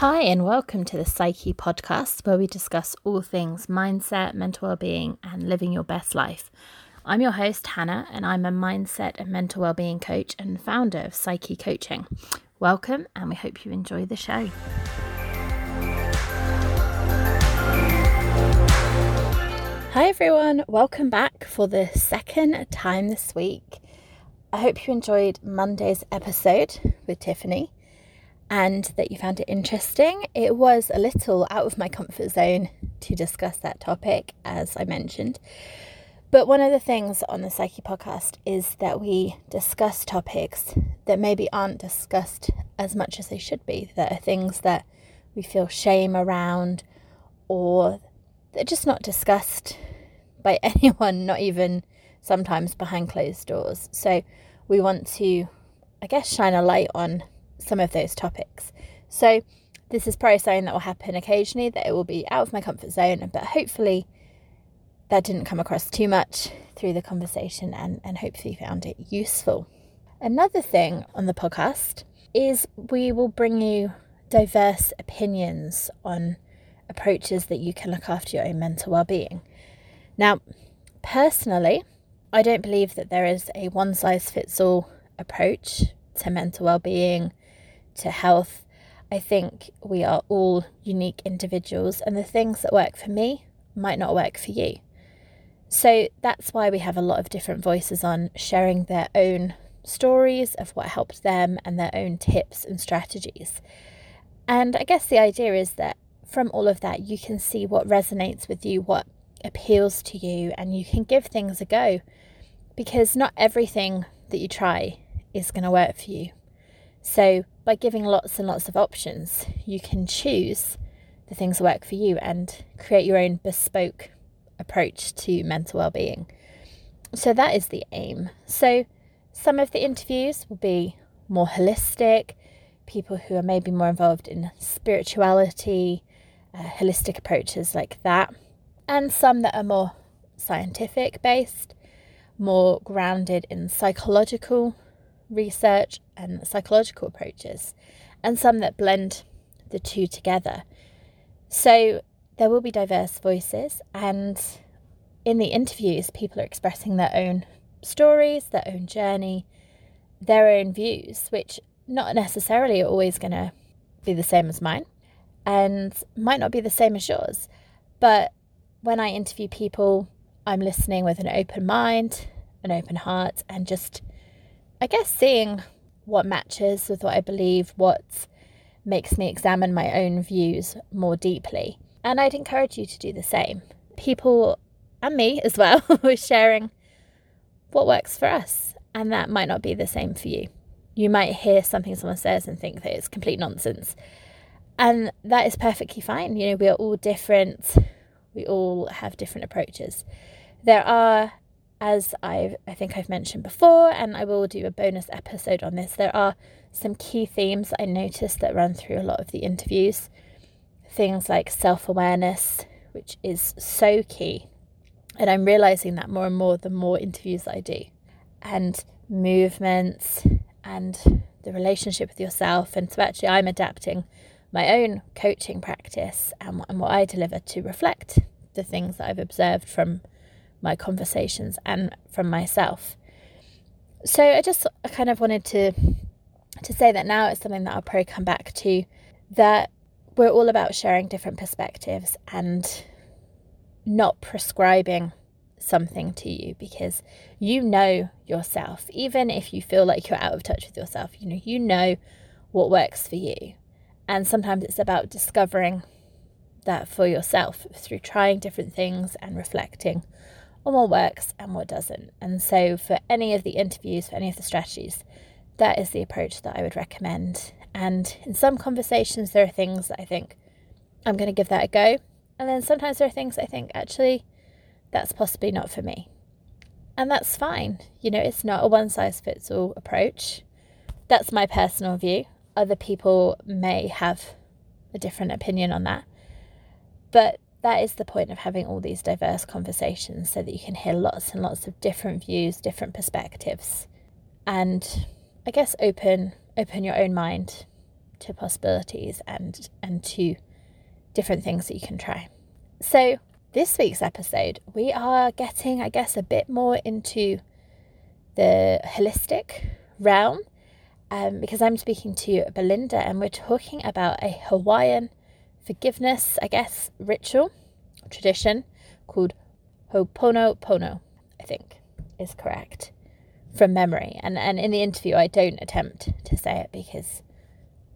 Hi, and welcome to the Psyche podcast, where we discuss all things mindset, mental well-being, and living your best life. I'm your host, Hannah, and I'm a mindset and mental well-being coach and founder of Psyche Coaching. Welcome, and we hope you enjoy the show. Hi, everyone. Welcome back for the second time this week. I hope you enjoyed Monday's episode with Tiffany and that you found it interesting. It was a little out of my comfort zone to discuss that topic, as I mentioned. But one of the things on the Psyche podcast is that we discuss topics that maybe aren't discussed as much as they should be, that are things that we feel shame around or they're just not discussed by anyone, not even sometimes behind closed doors. So we want to, I guess, shine a light on some of those topics. So this is probably something that will happen occasionally, that it will be out of my comfort zone, but hopefully that didn't come across too much through the conversation and, and hopefully found it useful. Another thing on the podcast is we will bring you diverse opinions on approaches that you can look after your own mental well-being. Now, personally, I don't believe that there is a one size fits all approach to mental well-being, to health. I think we are all unique individuals and the things that work for me might not work for you. So that's why we have a lot of different voices on sharing their own stories of what helped them and their own tips and strategies. And I guess the idea is that from all of that, you can see what resonates with you, what appeals to you, and you can give things a go because not everything that you try is going to work for you. So, by giving lots and lots of options, you can choose the things that work for you and create your own bespoke approach to mental well-being. So that is the aim. So some of the interviews will be more holistic, people who are maybe more involved in spirituality, uh, holistic approaches like that, and some that are more scientific based, more grounded in psychological research and psychological approaches, and some that blend the two together. So there will be diverse voices, and in the interviews, people are expressing their own stories, their own journey, their own views, which not necessarily are always going to be the same as mine and might not be the same as yours. But when I interview people, I'm listening with an open mind, an open heart, and just I guess seeing what matches with what I believe, what makes me examine my own views more deeply. And I'd encourage you to do the same. People and me as well are sharing what works for us, and that might not be the same for you. You might hear something someone says and think that it's complete nonsense. And that is perfectly fine. You know, we are all different. We all have different approaches. There are as I've, I think I've mentioned before, and I will do a bonus episode on this, there are some key themes I noticed that run through a lot of the interviews. Things like self awareness, which is so key. And I'm realizing that more and more the more interviews I do, and movements and the relationship with yourself. And so, actually, I'm adapting my own coaching practice and, and what I deliver to reflect the things that I've observed from my conversations and from myself. So I just I kind of wanted to to say that now it's something that I'll probably come back to that we're all about sharing different perspectives and not prescribing something to you because you know yourself even if you feel like you're out of touch with yourself you know you know what works for you and sometimes it's about discovering that for yourself through trying different things and reflecting on what works and what doesn't. And so, for any of the interviews, for any of the strategies, that is the approach that I would recommend. And in some conversations, there are things that I think I'm going to give that a go. And then sometimes there are things I think actually that's possibly not for me. And that's fine. You know, it's not a one size fits all approach. That's my personal view. Other people may have a different opinion on that. But that is the point of having all these diverse conversations so that you can hear lots and lots of different views, different perspectives, and I guess open open your own mind to possibilities and and to different things that you can try. So, this week's episode, we are getting, I guess, a bit more into the holistic realm um, because I'm speaking to Belinda and we're talking about a Hawaiian forgiveness, I guess, ritual tradition called Ho'oponopono, I think is correct from memory. And, and in the interview, I don't attempt to say it because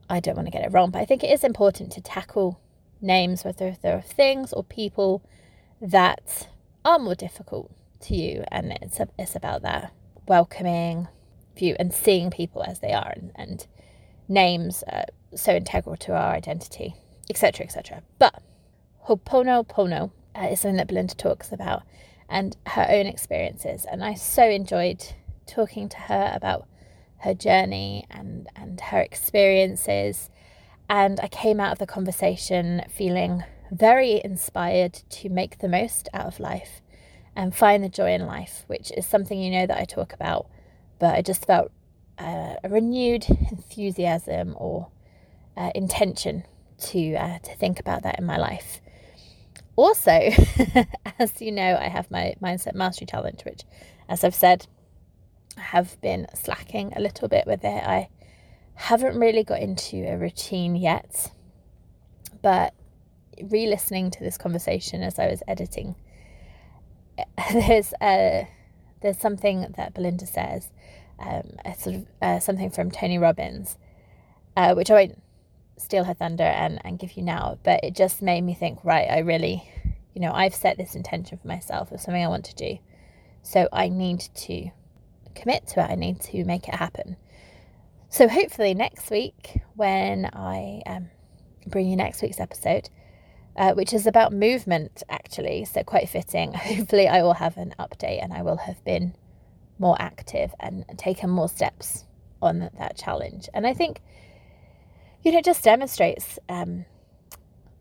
I don't want to get it wrong. But I think it is important to tackle names, whether they're things or people that are more difficult to you. And it's, a, it's about that welcoming view and seeing people as they are. And, and names are so integral to our identity, etc., etc. But Ho'oponopono uh, is something that Belinda talks about and her own experiences. And I so enjoyed talking to her about her journey and, and her experiences. And I came out of the conversation feeling very inspired to make the most out of life and find the joy in life, which is something you know that I talk about. But I just felt uh, a renewed enthusiasm or uh, intention to uh, to think about that in my life. Also, as you know, I have my mindset mastery challenge, which, as I've said, I have been slacking a little bit with it. I haven't really got into a routine yet, but re listening to this conversation as I was editing, there's a, there's something that Belinda says, um, a sort of uh, something from Tony Robbins, uh, which I won't steal her thunder and, and give you now, but it just made me think, right, I really, you know, I've set this intention for myself of something I want to do. So I need to commit to it. I need to make it happen. So hopefully next week, when I um, bring you next week's episode, uh, which is about movement actually, so quite fitting. Hopefully, I will have an update and I will have been more active and taken more steps on that challenge. And I think, you know, it just demonstrates, um,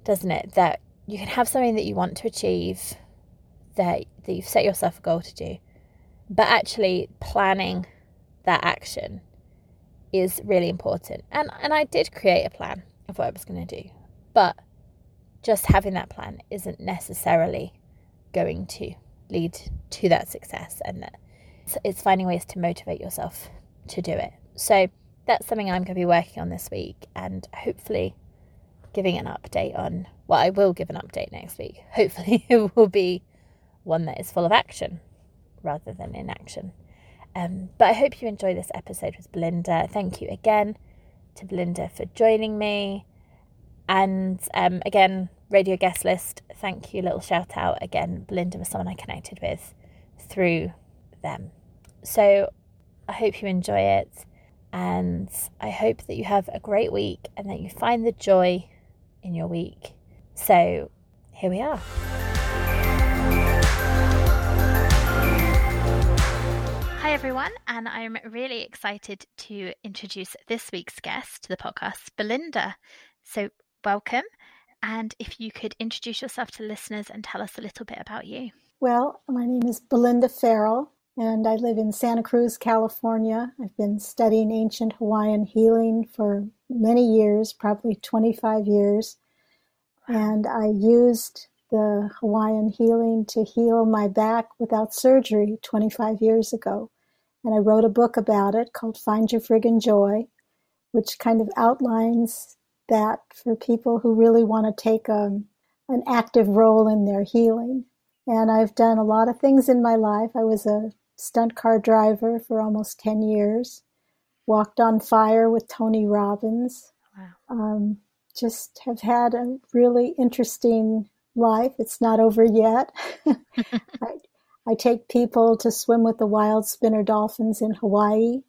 doesn't it, that you can have something that you want to achieve, that, that you've set yourself a goal to do, but actually planning that action is really important. And and I did create a plan of what I was going to do. But just having that plan isn't necessarily going to lead to that success and that it's finding ways to motivate yourself to do it. So that's something I'm going to be working on this week and hopefully giving an update on well I will give an update next week. Hopefully it will be one that is full of action rather than inaction. Um, but I hope you enjoy this episode with Belinda. Thank you again to Belinda for joining me. And um, again, radio guest list, thank you. Little shout out again. Belinda was someone I connected with through them. So I hope you enjoy it. And I hope that you have a great week and that you find the joy in your week. So here we are. Hi, everyone, and I'm really excited to introduce this week's guest to the podcast, Belinda. So, welcome. And if you could introduce yourself to listeners and tell us a little bit about you. Well, my name is Belinda Farrell, and I live in Santa Cruz, California. I've been studying ancient Hawaiian healing for many years, probably 25 years. And I used the Hawaiian healing to heal my back without surgery 25 years ago. And I wrote a book about it called Find Your Friggin' Joy, which kind of outlines that for people who really want to take a, um, an active role in their healing. And I've done a lot of things in my life. I was a stunt car driver for almost 10 years, walked on fire with Tony Robbins. Wow. Um, just have had a really interesting life. It's not over yet. I, I take people to swim with the wild spinner dolphins in Hawaii,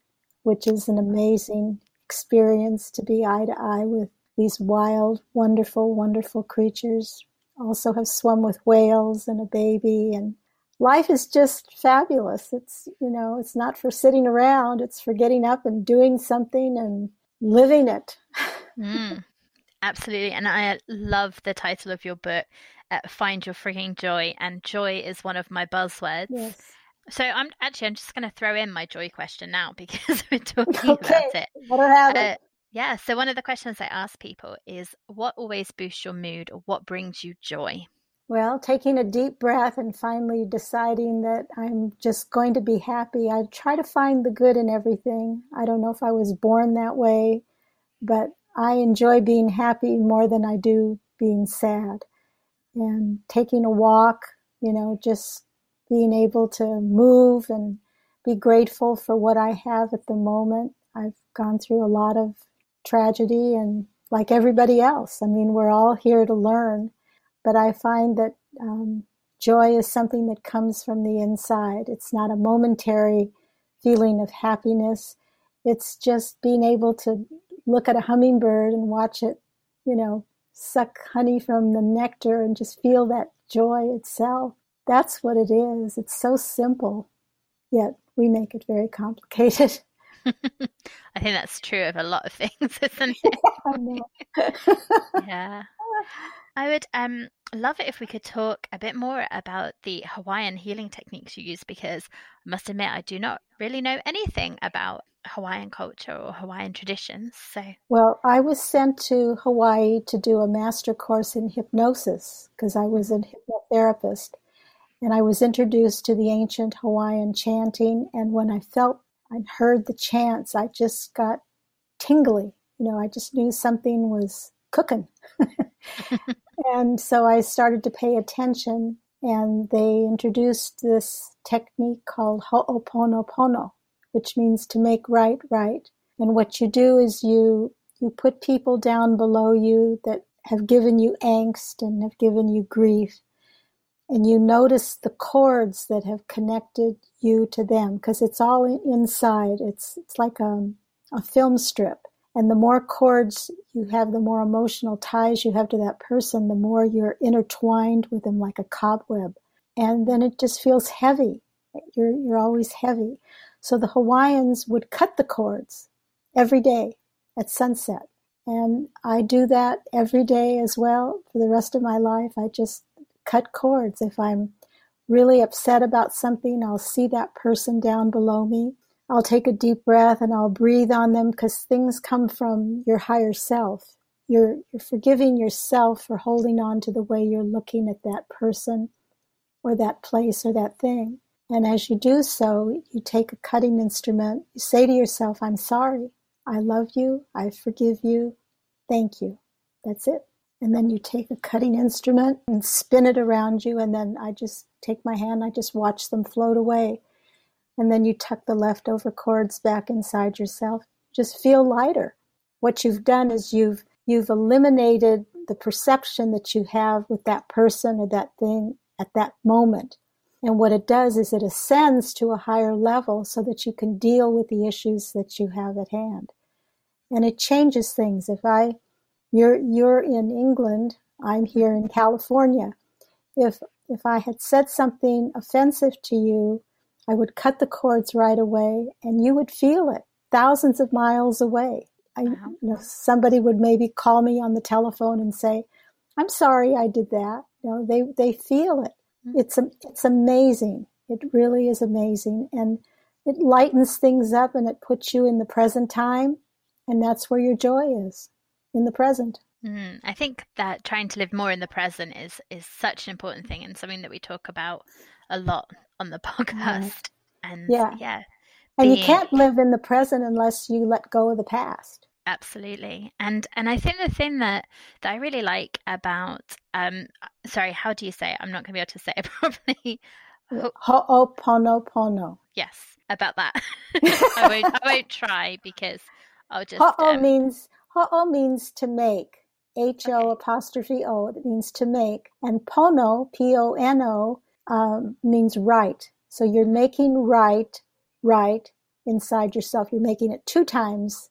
which is an amazing experience to be eye to eye with these wild, wonderful, wonderful creatures. Also have swum with whales and a baby and life is just fabulous. It's, you know, it's not for sitting around. It's for getting up and doing something and living it. mm, absolutely. And I love the title of your book uh, find your freaking joy, and joy is one of my buzzwords. Yes. So I'm actually I'm just going to throw in my joy question now because we're talking okay. about it. Have uh. Yeah. So, one of the questions I ask people is what always boosts your mood or what brings you joy? Well, taking a deep breath and finally deciding that I'm just going to be happy. I try to find the good in everything. I don't know if I was born that way, but I enjoy being happy more than I do being sad. And taking a walk, you know, just being able to move and be grateful for what I have at the moment. I've gone through a lot of tragedy and like everybody else. I mean, we're all here to learn but I find that um, joy is something that comes from the inside. It's not a momentary feeling of happiness. It's just being able to look at a hummingbird and watch it, you know, suck honey from the nectar and just feel that joy itself. That's what it is. It's so simple, yet we make it very complicated. I think that's true of a lot of things, isn't it? yeah. I would um, love it if we could talk a bit more about the Hawaiian healing techniques you use because I must admit I do not really know anything about Hawaiian culture or Hawaiian traditions. So, well, I was sent to Hawaii to do a master course in hypnosis because I was a hypnotherapist, and I was introduced to the ancient Hawaiian chanting. And when I felt I heard the chants, I just got tingly. You know, I just knew something was cooking. and so I started to pay attention, and they introduced this technique called Ho'oponopono, which means to make right right. And what you do is you you put people down below you that have given you angst and have given you grief, and you notice the cords that have connected you to them because it's all inside. It's it's like a, a film strip and the more cords you have, the more emotional ties you have to that person, the more you're intertwined with them like a cobweb. And then it just feels heavy. You're, you're always heavy. So the Hawaiians would cut the cords every day at sunset. And I do that every day as well for the rest of my life. I just cut cords. If I'm really upset about something, I'll see that person down below me I'll take a deep breath and I'll breathe on them because things come from your higher self. You're, you're forgiving yourself for holding on to the way you're looking at that person or that place or that thing. And as you do so, you take a cutting instrument. You say to yourself, I'm sorry. I love you. I forgive you. Thank you. That's it. And then you take a cutting instrument and spin it around you. And then I just take my hand, I just watch them float away and then you tuck the leftover cords back inside yourself. Just feel lighter. What you've done is you've you've eliminated the perception that you have with that person or that thing at that moment. And what it does is it ascends to a higher level so that you can deal with the issues that you have at hand. And it changes things. If I you're you're in England, I'm here in California. If if I had said something offensive to you I would cut the cords right away and you would feel it thousands of miles away. I, wow. you know, somebody would maybe call me on the telephone and say, I'm sorry I did that. You know, they, they feel it. Mm-hmm. It's, it's amazing. It really is amazing. And it lightens things up and it puts you in the present time. And that's where your joy is in the present. Mm, I think that trying to live more in the present is is such an important thing and something that we talk about a lot on the podcast. And yeah, yeah, and being... you can't live in the present unless you let go of the past. Absolutely, and and I think the thing that that I really like about um, sorry, how do you say it? I'm not going to be able to say it properly. Ho'oponopono. Yes, about that. I won't. I won't try because I'll just. Ho'o um... means ho'o means to make. H O apostrophe O. It means to make, and pono P O N O um, means right. So you're making right, right inside yourself. You're making it two times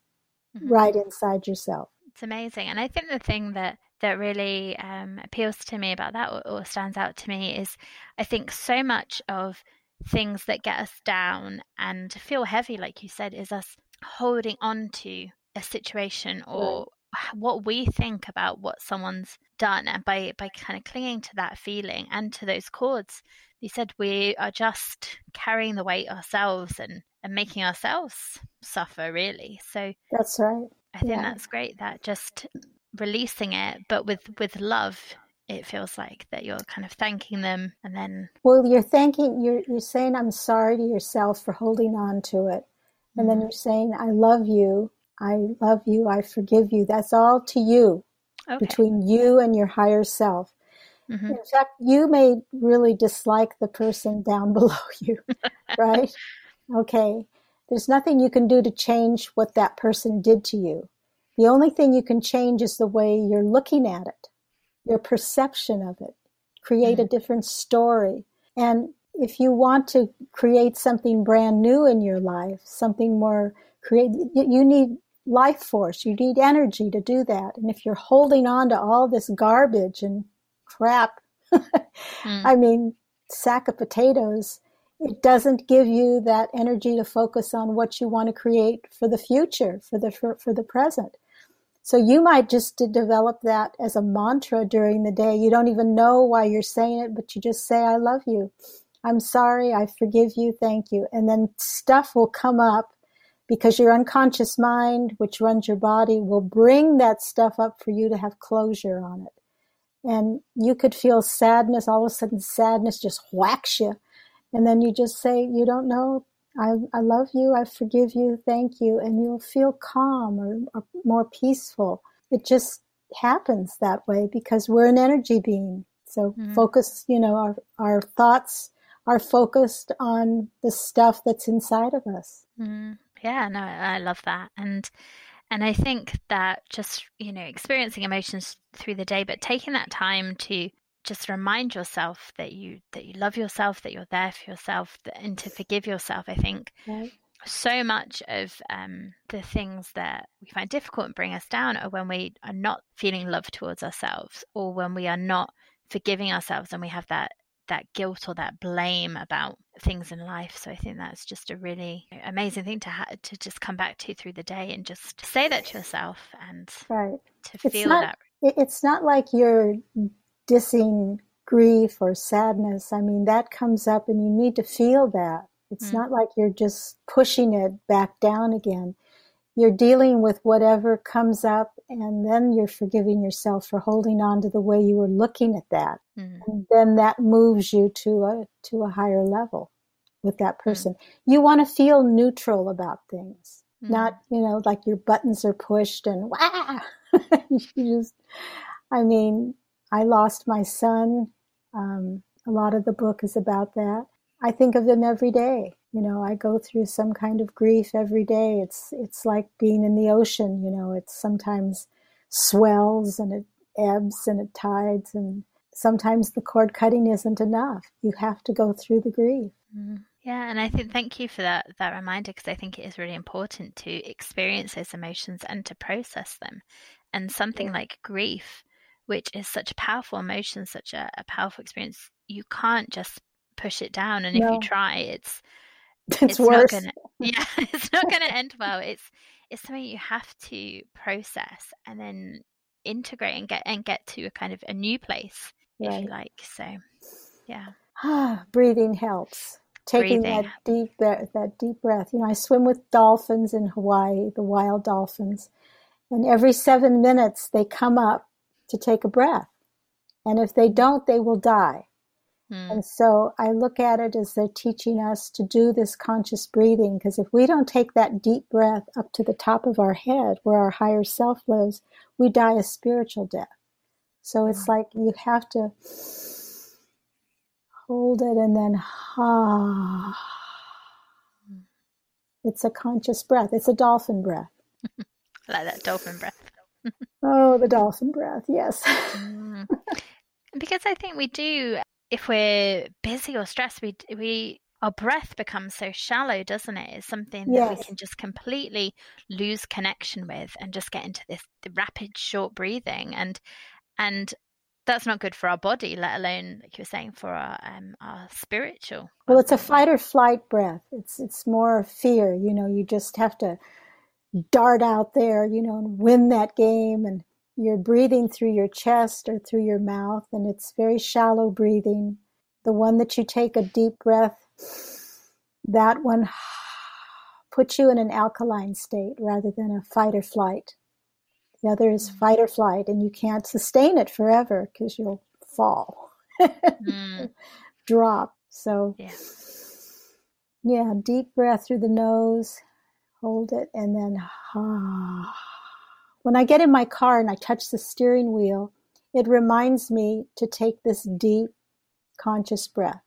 mm-hmm. right inside yourself. It's amazing. And I think the thing that that really um, appeals to me about that or, or stands out to me is I think so much of things that get us down and feel heavy, like you said, is us holding on to a situation or what we think about what someone's done and by by kind of clinging to that feeling and to those cords you said we are just carrying the weight ourselves and and making ourselves suffer really so that's right I think yeah. that's great. That just releasing it, but with with love, it feels like that you're kind of thanking them, and then well, you're thanking you're you're saying I'm sorry to yourself for holding on to it, and mm then you're saying I love you, I love you, I forgive you. That's all to you, okay. between you and your higher self. Mm-hmm. In fact, you may really dislike the person down below you, right? okay. There's nothing you can do to change what that person did to you. The only thing you can change is the way you're looking at it, your perception of it. Create mm-hmm. a different story. And if you want to create something brand new in your life, something more create, you need life force, you need energy to do that. And if you're holding on to all this garbage and crap, mm. I mean, sack of potatoes, it doesn't give you that energy to focus on what you want to create for the future, for the for, for the present. So you might just develop that as a mantra during the day. You don't even know why you're saying it, but you just say, I love you. I'm sorry. I forgive you. Thank you. And then stuff will come up because your unconscious mind, which runs your body, will bring that stuff up for you to have closure on it. And you could feel sadness. All of a sudden, sadness just whacks you. And then you just say, You don't know I, I love you, I forgive you, thank you, and you'll feel calm or, or more peaceful. It just happens that way because we're an energy being. So mm-hmm. focus, you know, our, our thoughts are focused on the stuff that's inside of us. Mm-hmm. Yeah, no, I love that. And and I think that just, you know, experiencing emotions through the day, but taking that time to just remind yourself that you that you love yourself that you're there for yourself and to forgive yourself i think right. so much of um, the things that we find difficult and bring us down are when we are not feeling love towards ourselves or when we are not forgiving ourselves and we have that that guilt or that blame about things in life so i think that's just a really amazing thing to ha- to just come back to through the day and just say that to yourself and right. to it's feel not, that it's not like you're dissing grief or sadness, I mean, that comes up and you need to feel that. It's mm. not like you're just pushing it back down again. You're dealing with whatever comes up, and then you're forgiving yourself for holding on to the way you were looking at that. Mm. And then that moves you to a to a higher level with that mm. person. Mm. You want to feel neutral about things, mm. not you know like your buttons are pushed and wow. you just, I mean, I lost my son. Um, a lot of the book is about that. I think of him every day. You know, I go through some kind of grief every day. It's it's like being in the ocean. You know, it sometimes swells and it ebbs and it tides, and sometimes the cord cutting isn't enough. You have to go through the grief. Mm. Yeah, and I think thank you for that that reminder because I think it is really important to experience those emotions and to process them. And something yeah. like grief which is such a powerful emotion, such a, a powerful experience, you can't just push it down. And no. if you try, it's it's, it's worse. Not gonna, yeah, it's not going to end well. It's it's something you have to process and then integrate and get and get to a kind of a new place, right. if you like. So, yeah. Ah, Breathing helps. Taking Breathing. that deep that deep breath. You know, I swim with dolphins in Hawaii, the wild dolphins, and every seven minutes they come up to take a breath. And if they don't, they will die. Hmm. And so I look at it as they're teaching us to do this conscious breathing because if we don't take that deep breath up to the top of our head where our higher self lives, we die a spiritual death. So it's like you have to hold it and then ah. It's a conscious breath. It's a dolphin breath. like that dolphin breath. oh, the dolphin breath, yes. mm. Because I think we do, if we're busy or stressed, we we our breath becomes so shallow, doesn't it? It's something that we can just completely lose connection with and just get into this rapid, short breathing, and and that's not good for our body, let alone, like you were saying, for our um, our spiritual. Well, it's a fight or flight breath. It's it's more fear. You know, you just have to dart out there, you know, and win that game. And you're breathing through your chest or through your mouth, and it's very shallow breathing. The one that you take a deep breath, that one puts you in an alkaline state rather than a fight or flight. The other is mm. fight or flight, and you can't sustain it forever because you'll fall, mm. drop. So, yeah. yeah, deep breath through the nose, hold it, and then ah. When I get in my car and I touch the steering wheel, it reminds me to take this deep, conscious breath.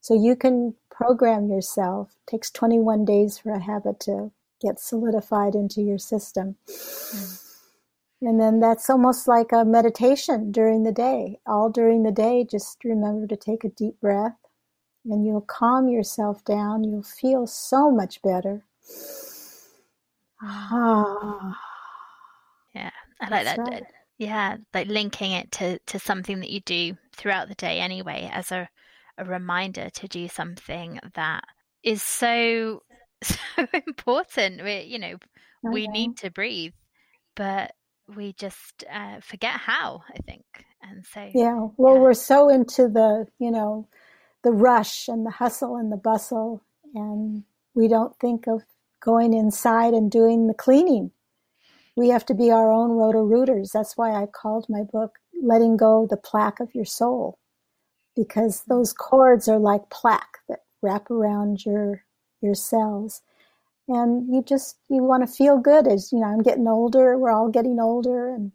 So you can program yourself. It takes 21 days for a habit to get solidified into your system. Mm. And then that's almost like a meditation during the day. All during the day, just remember to take a deep breath and you'll calm yourself down. You'll feel so much better. Ah. Yeah, I like that. Right. Yeah, like linking it to, to something that you do throughout the day anyway, as a, a reminder to do something that is so so important. We, you know, we need to breathe, but we just uh, forget how. I think, and so yeah. Well, yeah. we're so into the you know the rush and the hustle and the bustle, and we don't think of going inside and doing the cleaning. We have to be our own roto-rooters. That's why I called my book "Letting Go the Plaque of Your Soul," because those cords are like plaque that wrap around your your cells. And you just you want to feel good as you know i'm getting older we're all getting older and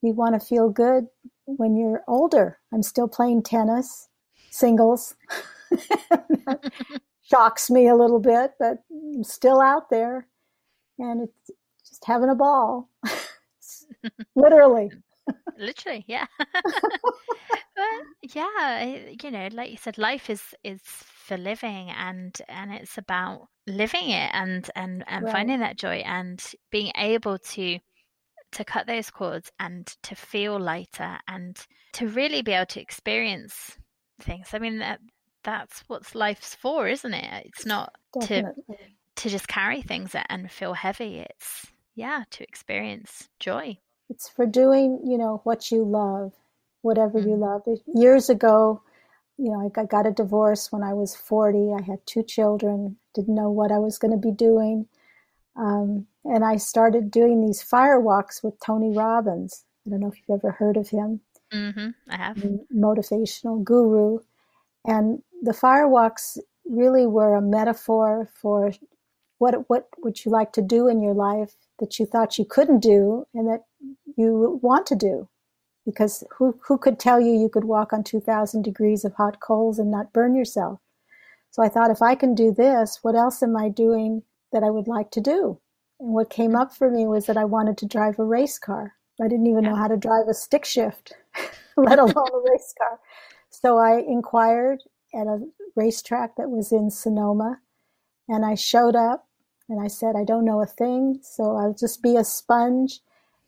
you want to feel good when you're older. I'm still playing tennis singles. Shocks me a little bit but i'm still out there. And it's just having a ball. Literally. Literally yeah. But yeah you know like you said life is is for living and and it's about living it and and and right. finding that joy and being able to to cut those cords and to feel lighter and to really be able to experience things. I mean that that's what life's for isn't it? It's not Definitely. to to just carry things and feel heavy. It's yeah to experience joy it's for doing you know what you love whatever mm-hmm. you love years ago you know, I got a divorce when I was 40. I had two children, didn't know what I was going to be doing. Um, and I started doing these fire walks with Tony Robbins. I don't know if you've ever heard of him. Mm-hmm, I have. Motivational guru. And the fire walks really were a metaphor for what what would you like to do in your life that you thought you couldn't do and that you want to do because who, who could tell you you could walk on 2000 degrees of hot coals and not burn yourself? So I thought, if I can do this, what else am I doing that I would like to do? And what came up for me was that I wanted to drive a race car. I didn't even know how to drive a stick shift, let alone a race car. So I inquired at a racetrack that was in Sonoma and I showed up and I said, I don't know a thing, so I'll just be a sponge.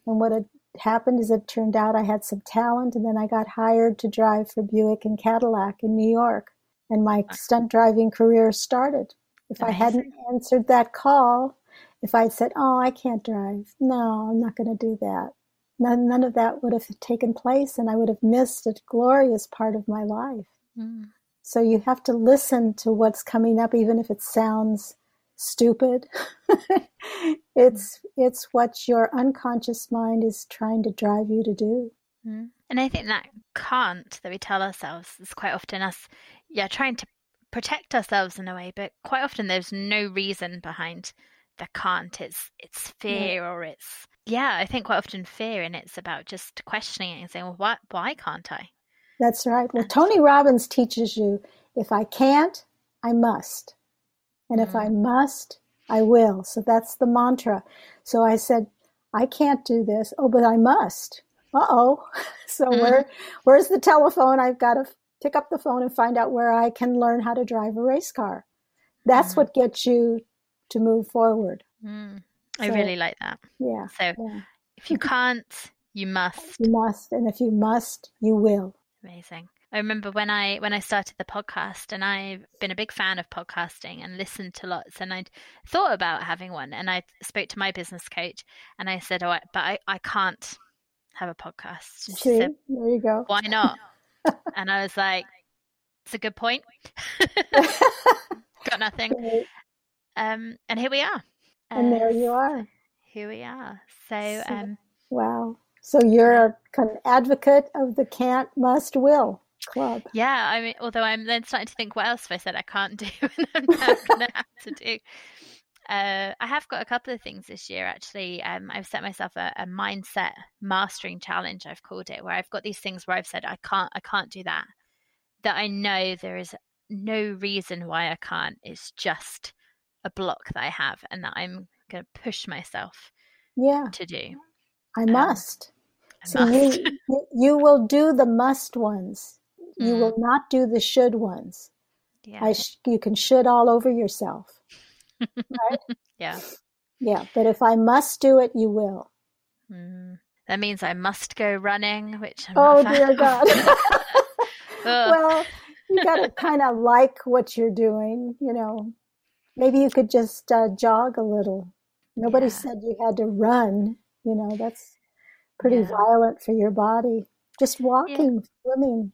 And what had happened is it turned out I had some talent, and then I got hired to drive for Buick and Cadillac in New York, and my stunt driving career started. If I hadn't answered that call, if I'd said, "Oh, I can't drive," no, I'm not going to do that. None, none of that would have taken place, and I would have missed a glorious part of my life. Mm. So you have to listen to what's coming up, even if it sounds stupid. it's it's what your unconscious mind is trying to drive you to do. Mm. And I think that can't that we tell ourselves is quite often us, yeah, trying to protect ourselves in a way, but quite often there's no reason behind the can't. It's it's fear yeah. or it's yeah. I think quite often fear, and it's about just questioning it and saying, well, why why can't I? That's right. Well, Tony Robbins teaches you if I can't, I must. And if I must, I will. So that's the mantra. So I said, I can't do this. Oh, but I must. Uh oh. So mm-hmm. where where's the telephone? I've got to pick up the phone and find out where I can learn how to drive a race car. That's mm. what gets you to move forward. Mm. I so, really like that. Yeah. So yeah. if you can't, you must. You must, and if you must, you will. Amazing. I remember when I when I started the podcast, and I've been a big fan of podcasting and listened to lots, and I'd thought about having one, and I spoke to my business coach, and I said, "Oh, but I, I can't have a podcast." And she See, said, "There you go. Why not?" and I was like, "It's a good point. Got nothing." Um, and here we are. And there you are. Here we are. So, um, Wow. So you're an advocate of the can't, must, will club. Yeah, I mean, although I'm then starting to think, what else have I said I can't do, and I'm now going to have to do. Uh, I have got a couple of things this year actually. Um, I've set myself a, a, mindset mastering challenge. I've called it, where I've got these things where I've said I can't, I can't do that. That I know there is no reason why I can't. It's just a block that I have, and that I'm going to push myself. Yeah. To do. I um, must. I so must. You, you will do the must ones. Mm. You will not do the should ones. Yeah. Sh- you can should all over yourself right? Yeah. Yeah, but if I must do it, you will. Mm. That means I must go running, which I'm oh dear God. well, you got to kind of like what you're doing, you know. Maybe you could just uh, jog a little. Nobody yeah. said you had to run. You know, that's pretty yeah. violent for your body. Just walking, yeah. swimming.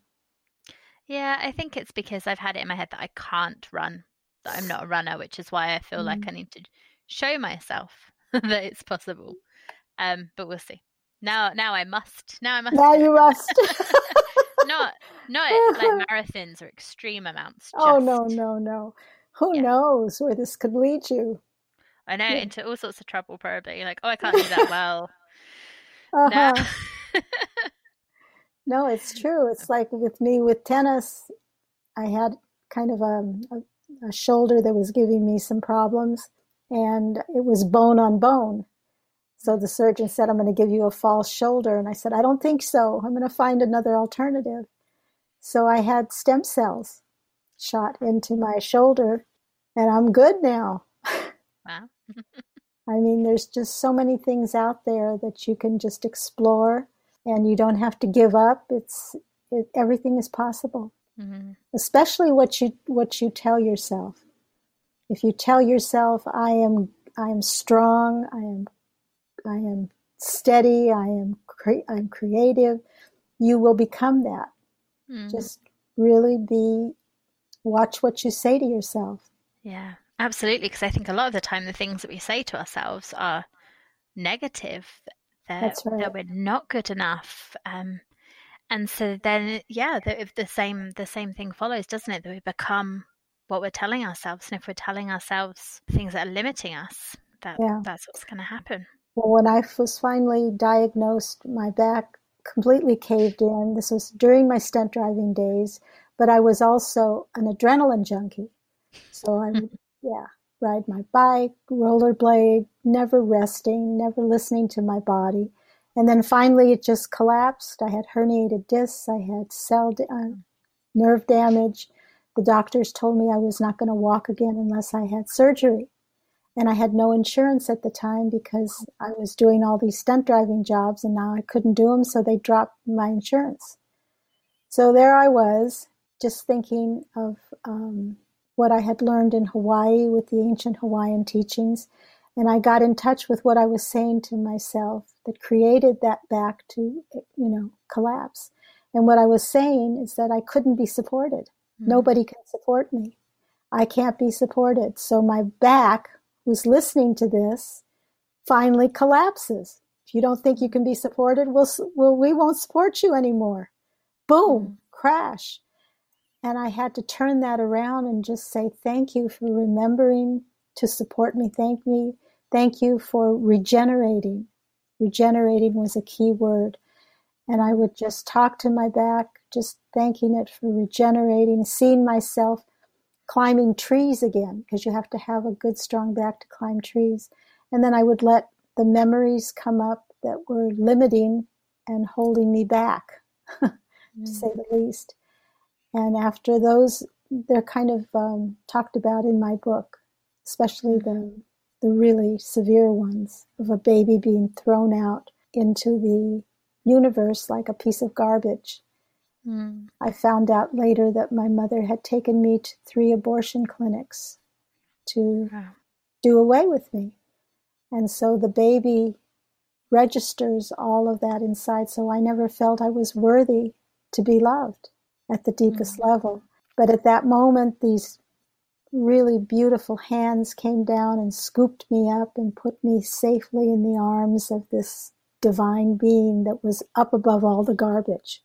Yeah, I think it's because I've had it in my head that I can't run that I'm not a runner, which is why I feel mm. like I need to show myself that it's possible. Um, but we'll see. Now, now I must. Now I must. Now you must. not, not like marathons or extreme amounts. Just, oh no, no, no! Who yeah. knows where this could lead you? I know yeah. into all sorts of trouble. Probably You're like, oh, I can't do that well. Uh-huh. no, it's true. It's like with me with tennis. I had kind of a, a a shoulder that was giving me some problems, and it was bone on bone. So the surgeon said, I'm going to give you a false shoulder. And I said, I don't think so. I'm going to find another alternative. So I had stem cells shot into my shoulder, and I'm good now. Wow. I mean, there's just so many things out there that you can just explore, and you don't have to give up. It's it, everything is possible mm-hmm. especially what you what you tell yourself. If you tell yourself, "I am I am strong. I am I am steady. I am cre- I'm creative," you will become that. Mm-hmm. Just really be watch what you say to yourself. Yeah, absolutely. Because I think a lot of the time the things that we say to ourselves are negative. That, That's right. that we're not good enough. Um, and so then yeah the, the same the same thing follows doesn't it that we become what we're telling ourselves and if we're telling ourselves things that are limiting us that yeah. that's what's going to happen well when i was finally diagnosed my back completely caved in this was during my stunt driving days but i was also an adrenaline junkie so i yeah ride my bike rollerblade never resting never listening to my body and then finally, it just collapsed. I had herniated discs, I had cell uh, nerve damage. The doctors told me I was not going to walk again unless I had surgery. And I had no insurance at the time because I was doing all these stunt driving jobs and now I couldn't do them, so they dropped my insurance. So there I was, just thinking of um, what I had learned in Hawaii with the ancient Hawaiian teachings and I got in touch with what I was saying to myself that created that back to, you know, collapse. And what I was saying is that I couldn't be supported. Mm-hmm. Nobody can support me. I can't be supported. So my back, who's listening to this, finally collapses. If you don't think you can be supported, we'll, we'll we won't support you anymore. Boom, mm-hmm. crash. And I had to turn that around and just say, thank you for remembering to support me. Thank me. Thank you for regenerating. Regenerating was a key word. And I would just talk to my back, just thanking it for regenerating, seeing myself climbing trees again, because you have to have a good, strong back to climb trees. And then I would let the memories come up that were limiting and holding me back, to mm. say the least. And after those, they're kind of um, talked about in my book especially the the really severe ones of a baby being thrown out into the universe like a piece of garbage. Mm. I found out later that my mother had taken me to three abortion clinics to wow. do away with me. And so the baby registers all of that inside. So I never felt I was worthy to be loved at the deepest mm. level. But at that moment, these really beautiful hands came down and scooped me up and put me safely in the arms of this divine being that was up above all the garbage.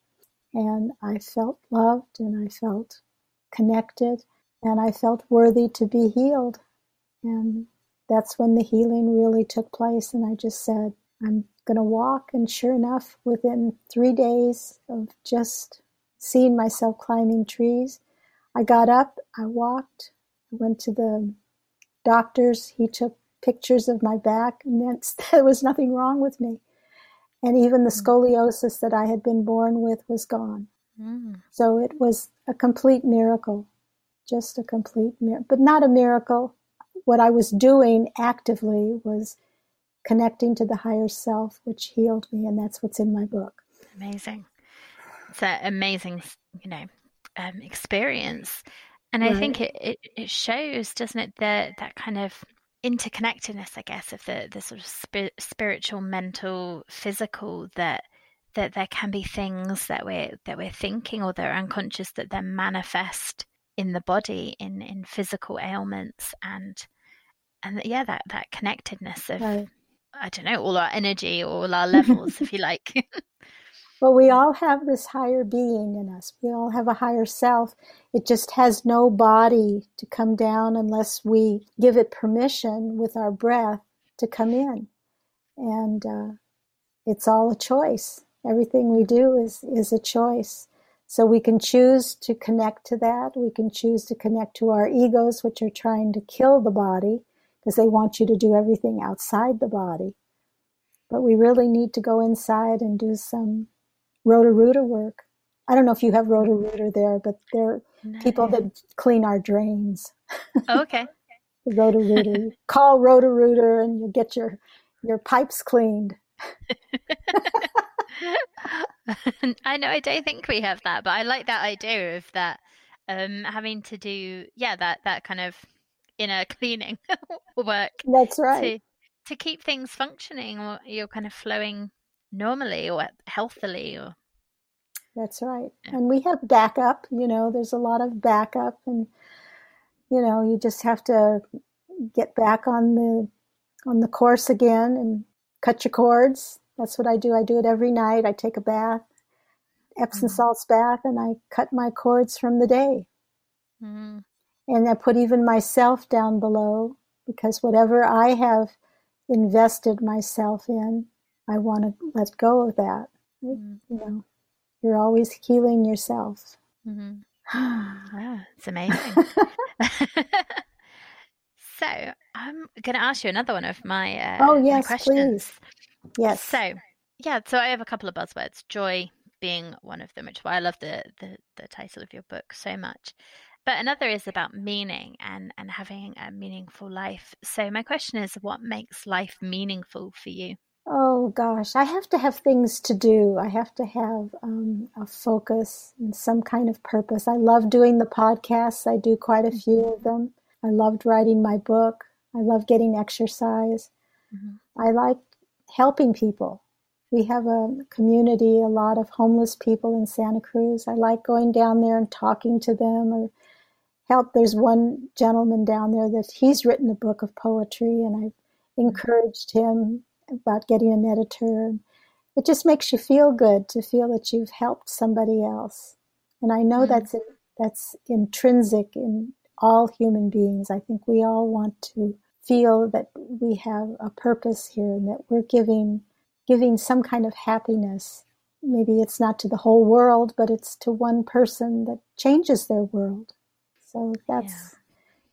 And I felt loved and I felt connected and I felt worthy to be healed. And that's when the healing really took place. And I just said, I'm going to walk. And sure enough, within three days of just seeing myself climbing trees, I got up, I walked, I went to the doctors. He took pictures of my back, and there was nothing wrong with me. And even the mm. scoliosis that I had been born with was gone. Mm. So it was a complete miracle, just a complete miracle, but not a miracle. What I was doing actively was connecting to the higher self, which healed me, and that's what's in my book. Amazing. It's an amazing, you know, um, experience, and right. I think it, it, it shows, doesn't it, that that kind of interconnectedness, I guess, of the the sort of sp- spiritual, mental, physical that that there can be things that we're that we're thinking or that are unconscious that then manifest in the body in in physical ailments and and yeah that that connectedness of right. I don't know, all our energy, all our levels, if you like. well, we all have this higher being in us. We all have a higher self. It just has no body to come down unless we give it permission with our breath to come in. And uh, it's all a choice. Everything we do is, is a choice. So we can choose to connect to that. We can choose to connect to our egos, which are trying to kill the body because they want you to do everything outside the body. But we really need to go inside and do some Roto-Rooter work. I don't know if you have Roto-Rooter there, but they're no. people that clean our drains. Oh, okay. Roto-Rooter. Call Roto-Rooter and you'll get your, your pipes cleaned. I know I don't think we have that, but I like that idea of that um having to do yeah, that that kind of inner cleaning work. That's right. To, to keep things functioning or you're kind of flowing normally or healthily or that's right. Yeah. And we have backup, you know, there's a lot of backup and you know, you just have to get back on the on the course again and cut your cords. That's what I do. I do it every night. I take a bath, Epsom mm-hmm. salts bath, and I cut my cords from the day. Mm-hmm. And I put even myself down below because whatever I have invested myself in, I want to let go of that. Mm-hmm. You know, you're always healing yourself. Mm-hmm. wow, it's amazing. so I'm going to ask you another one of my uh, oh yes, please. Yes. So yeah, so I have a couple of buzzwords. Joy being one of them, which is why I love the, the the title of your book so much. But another is about meaning and, and having a meaningful life. So, my question is what makes life meaningful for you? Oh gosh, I have to have things to do. I have to have um, a focus and some kind of purpose. I love doing the podcasts, I do quite a few of mm-hmm. them. I loved writing my book. I love getting exercise. Mm-hmm. I like helping people. We have a community, a lot of homeless people in Santa Cruz. I like going down there and talking to them or help. There's one gentleman down there that he's written a book of poetry, and I've encouraged him about getting an editor. It just makes you feel good to feel that you've helped somebody else, and I know mm-hmm. that's that's intrinsic in all human beings. I think we all want to feel that we have a purpose here and that we're giving giving some kind of happiness. Maybe it's not to the whole world, but it's to one person that changes their world. So that's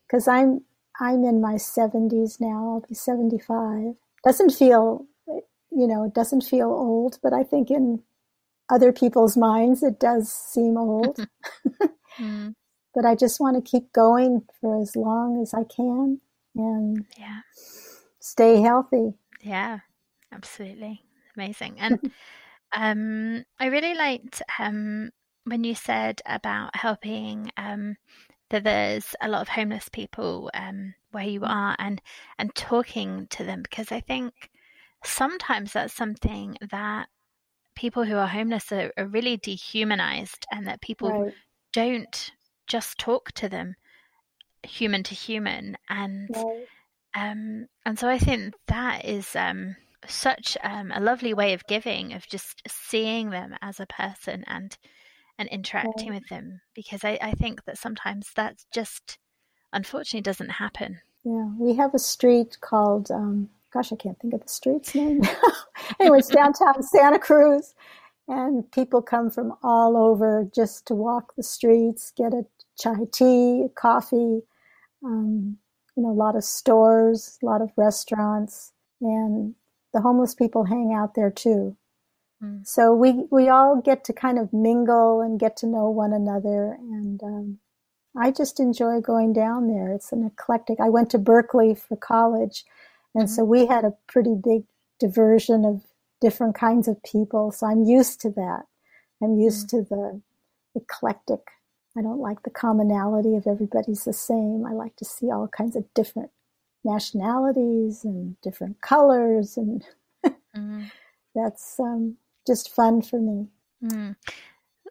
because yeah. I'm I'm in my 70s now. I'll be 75. Doesn't feel, you know, it doesn't feel old, but I think in other people's minds it does seem old. mm. But I just want to keep going for as long as I can and yeah, stay healthy. Yeah, absolutely amazing. And um, I really liked um, when you said about helping um, that there's a lot of homeless people um, where you are and and talking to them because I think sometimes that's something that people who are homeless are, are really dehumanized and that people right. don't just talk to them human to human and right. um and so I think that is um such um, a lovely way of giving, of just seeing them as a person and and interacting with them. Because I, I think that sometimes that's just unfortunately doesn't happen. Yeah, we have a street called um, gosh, I can't think of the street's name. Anyways, downtown Santa Cruz, and people come from all over just to walk the streets, get a chai tea, a coffee. Um, you know, a lot of stores, a lot of restaurants, and the homeless people hang out there too. Mm. So we we all get to kind of mingle and get to know one another, and um, I just enjoy going down there. It's an eclectic. I went to Berkeley for college, and mm-hmm. so we had a pretty big diversion of different kinds of people. So I'm used to that. I'm used mm-hmm. to the eclectic. I don't like the commonality of everybody's the same. I like to see all kinds of different nationalities and different colors, and mm-hmm. that's um, just fun for me. Mm.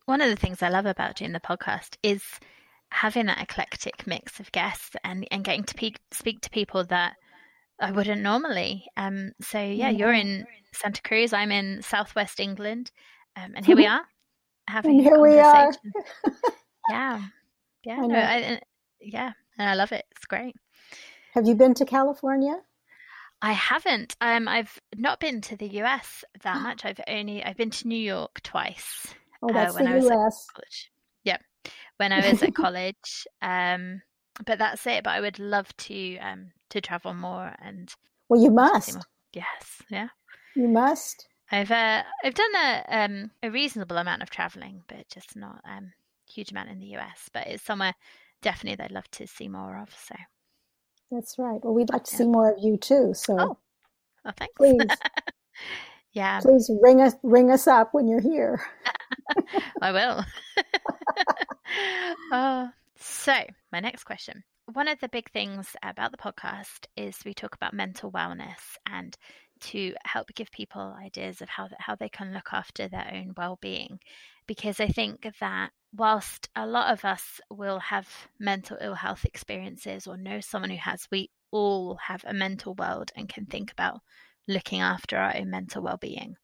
One of the things I love about doing the podcast is having that eclectic mix of guests and, and getting to pe- speak to people that I wouldn't normally. Um, so yeah, you're in Santa Cruz. I'm in Southwest England, um, and here we are having. and here we are. yeah, yeah, I no, I, yeah, and I love it. It's great. Have you been to California? I haven't. Um, I've not been to the US that much. I've only I've been to New York twice. Oh, uh, that's uh, when the I was US. At college. Yeah, when I was at college. Um, but that's it. But I would love to um to travel more and. Well, you must. Yes. Yeah. You must. I've uh, I've done a um a reasonable amount of traveling, but just not um huge amount in the US. But it's somewhere definitely that I'd love to see more of. So. That's right. Well, we'd like to yeah. see more of you too. So. Oh. Oh, thanks. Please. yeah. Please ring us ring us up when you're here. I will. Oh, so my next question. One of the big things about the podcast is we talk about mental wellness and to help give people ideas of how how they can look after their own well-being. Because i think that whilst a lot of us will have mental ill health experiences or know someone who has we all have a mental world and can think about looking after our own mental well-being.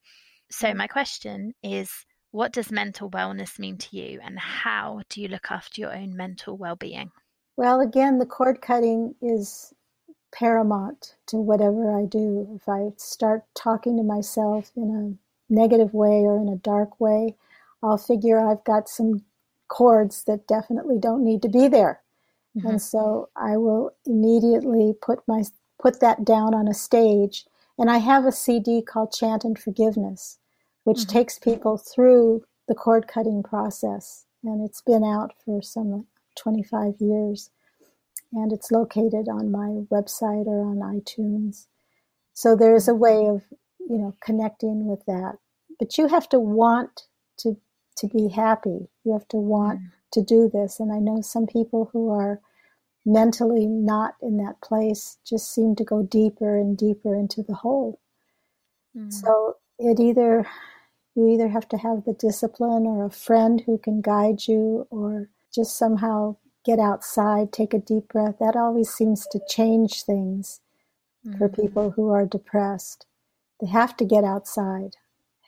So my question is what does mental wellness mean to you and how do you look after your own mental well-being well, again, the cord cutting is paramount to whatever I do. If I start talking to myself in a negative way or in a dark way, I'll figure I've got some cords that definitely don't need to be there. Mm-hmm. And so I will immediately put my put that down on a stage. And I have a CD called Chant and Forgiveness, which mm-hmm. takes people through the cord cutting process. And it's been out for some 25 years. And it's located on my website or on iTunes. So there's a way of, you know, connecting with that. But you have to want to to be happy. You have to want mm. to do this. And I know some people who are mentally not in that place just seem to go deeper and deeper into the hole. Mm. So it either you either have to have the discipline or a friend who can guide you or just somehow get outside, take a deep breath. That always seems to change things mm-hmm. for people who are depressed. They have to get outside,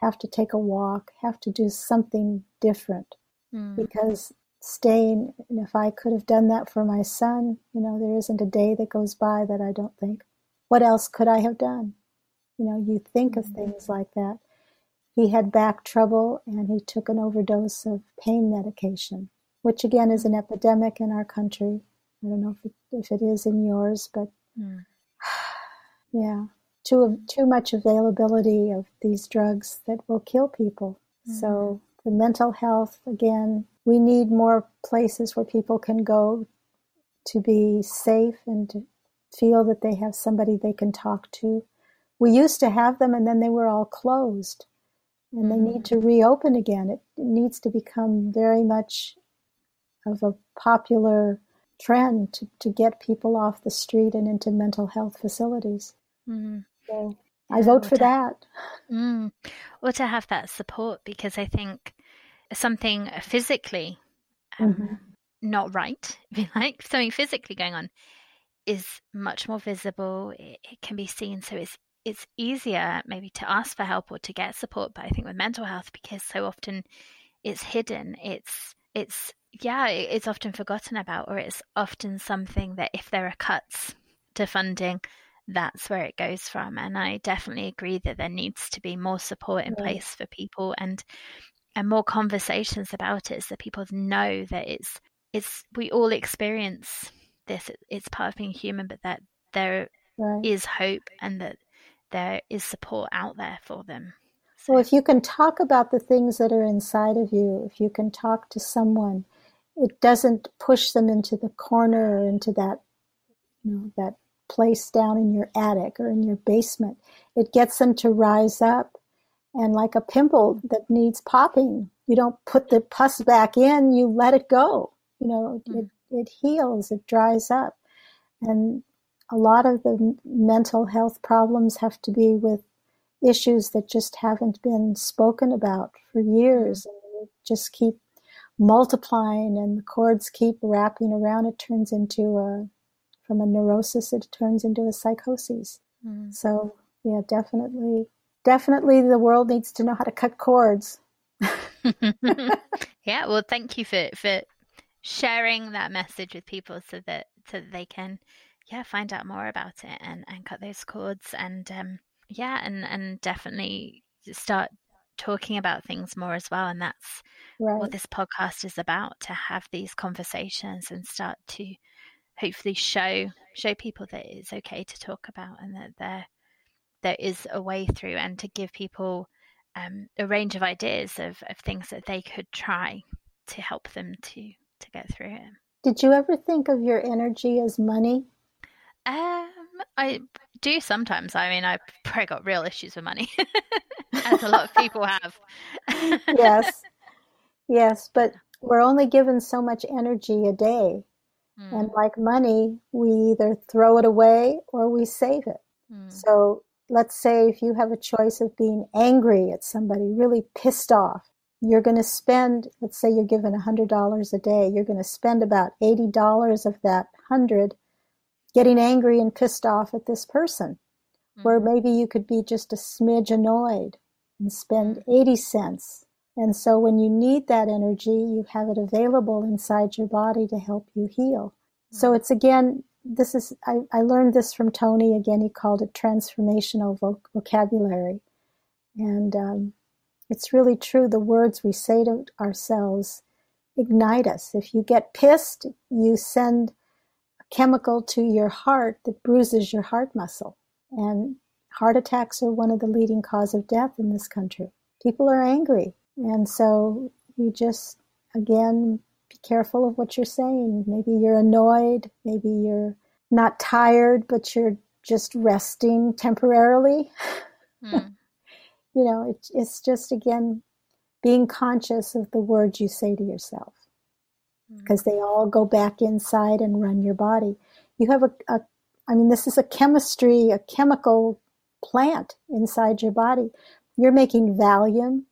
have to take a walk, have to do something different mm. because staying, and if I could have done that for my son, you know, there isn't a day that goes by that I don't think, what else could I have done? You know, you think of mm. things like that. He had back trouble and he took an overdose of pain medication which again is an epidemic in our country. I don't know if it, if it is in yours, but mm. yeah, too too much availability of these drugs that will kill people. Mm. So the mental health again, we need more places where people can go to be safe and to feel that they have somebody they can talk to. We used to have them and then they were all closed and mm-hmm. they need mm-hmm. to reopen again. It, needs to become very much of a popular trend to, to get people off the street and into mental health facilities. Mm. So yeah, I vote for to, that. Mm, or to have that support because I think something physically um, mm-hmm. not right, if you like, something physically going on is much more visible. It, it can be seen, so it's it's easier maybe to ask for help or to get support but i think with mental health because so often it's hidden it's it's yeah it's often forgotten about or it's often something that if there are cuts to funding that's where it goes from. And i definitely agree that there needs to be more support in place for people and and more conversations about it so people know that it's it's we all experience this it's part of being human but that there is hope and that there is support out there for them. So, well, if you can talk about the things that are inside of you, if you can talk to someone, it doesn't push them into the corner or into that, you know, that place down in your attic or in your basement. It gets them to rise up. And like a pimple that needs popping, you don't put the pus back in, you let it go. You know, mm. it, it heals, it dries up. And a lot of the mental health problems have to be with issues that just haven't been spoken about for years and just keep multiplying and the cords keep wrapping around. It turns into a from a neurosis it turns into a psychosis. Mm. so yeah definitely definitely the world needs to know how to cut cords. Yeah well thank you for for sharing that message with people so that so that they can yeah, find out more about it and, and cut those cords and um, yeah, and, and definitely start talking about things more as well. And that's right. what this podcast is about to have these conversations and start to hopefully show show people that it's okay to talk about and that there there is a way through and to give people um, a range of ideas of, of things that they could try to help them to to get through it. Did you ever think of your energy as money? Um, I do sometimes. I mean, I've probably got real issues with money, as a lot of people have. yes, yes, but we're only given so much energy a day. Mm. And like money, we either throw it away or we save it. Mm. So let's say if you have a choice of being angry at somebody, really pissed off, you're going to spend, let's say you're given $100 a day, you're going to spend about $80 of that 100 getting angry and pissed off at this person. Mm-hmm. Where maybe you could be just a smidge annoyed and spend mm-hmm. 80 cents. And so when you need that energy, you have it available inside your body to help you heal. Mm-hmm. So it's again, this is, I, I, learned this from Tony. Again, he called it transformational voc- vocabulary. And um, it's really true. The words we say to ourselves ignite us. If you get pissed, you send chemical to your heart that bruises your heart muscle. And heart attacks are one of the leading cause of death in this country. People are angry. And so you just, again, be careful of what you're saying. Maybe you're annoyed. Maybe you're not tired, but you're just resting temporarily. Mm. you know, it, it's just, again, being conscious of the words you say to yourself because they all go back inside and run your body. You have a, a, I mean, this is a chemistry, a chemical plant inside your body. You're making Valium.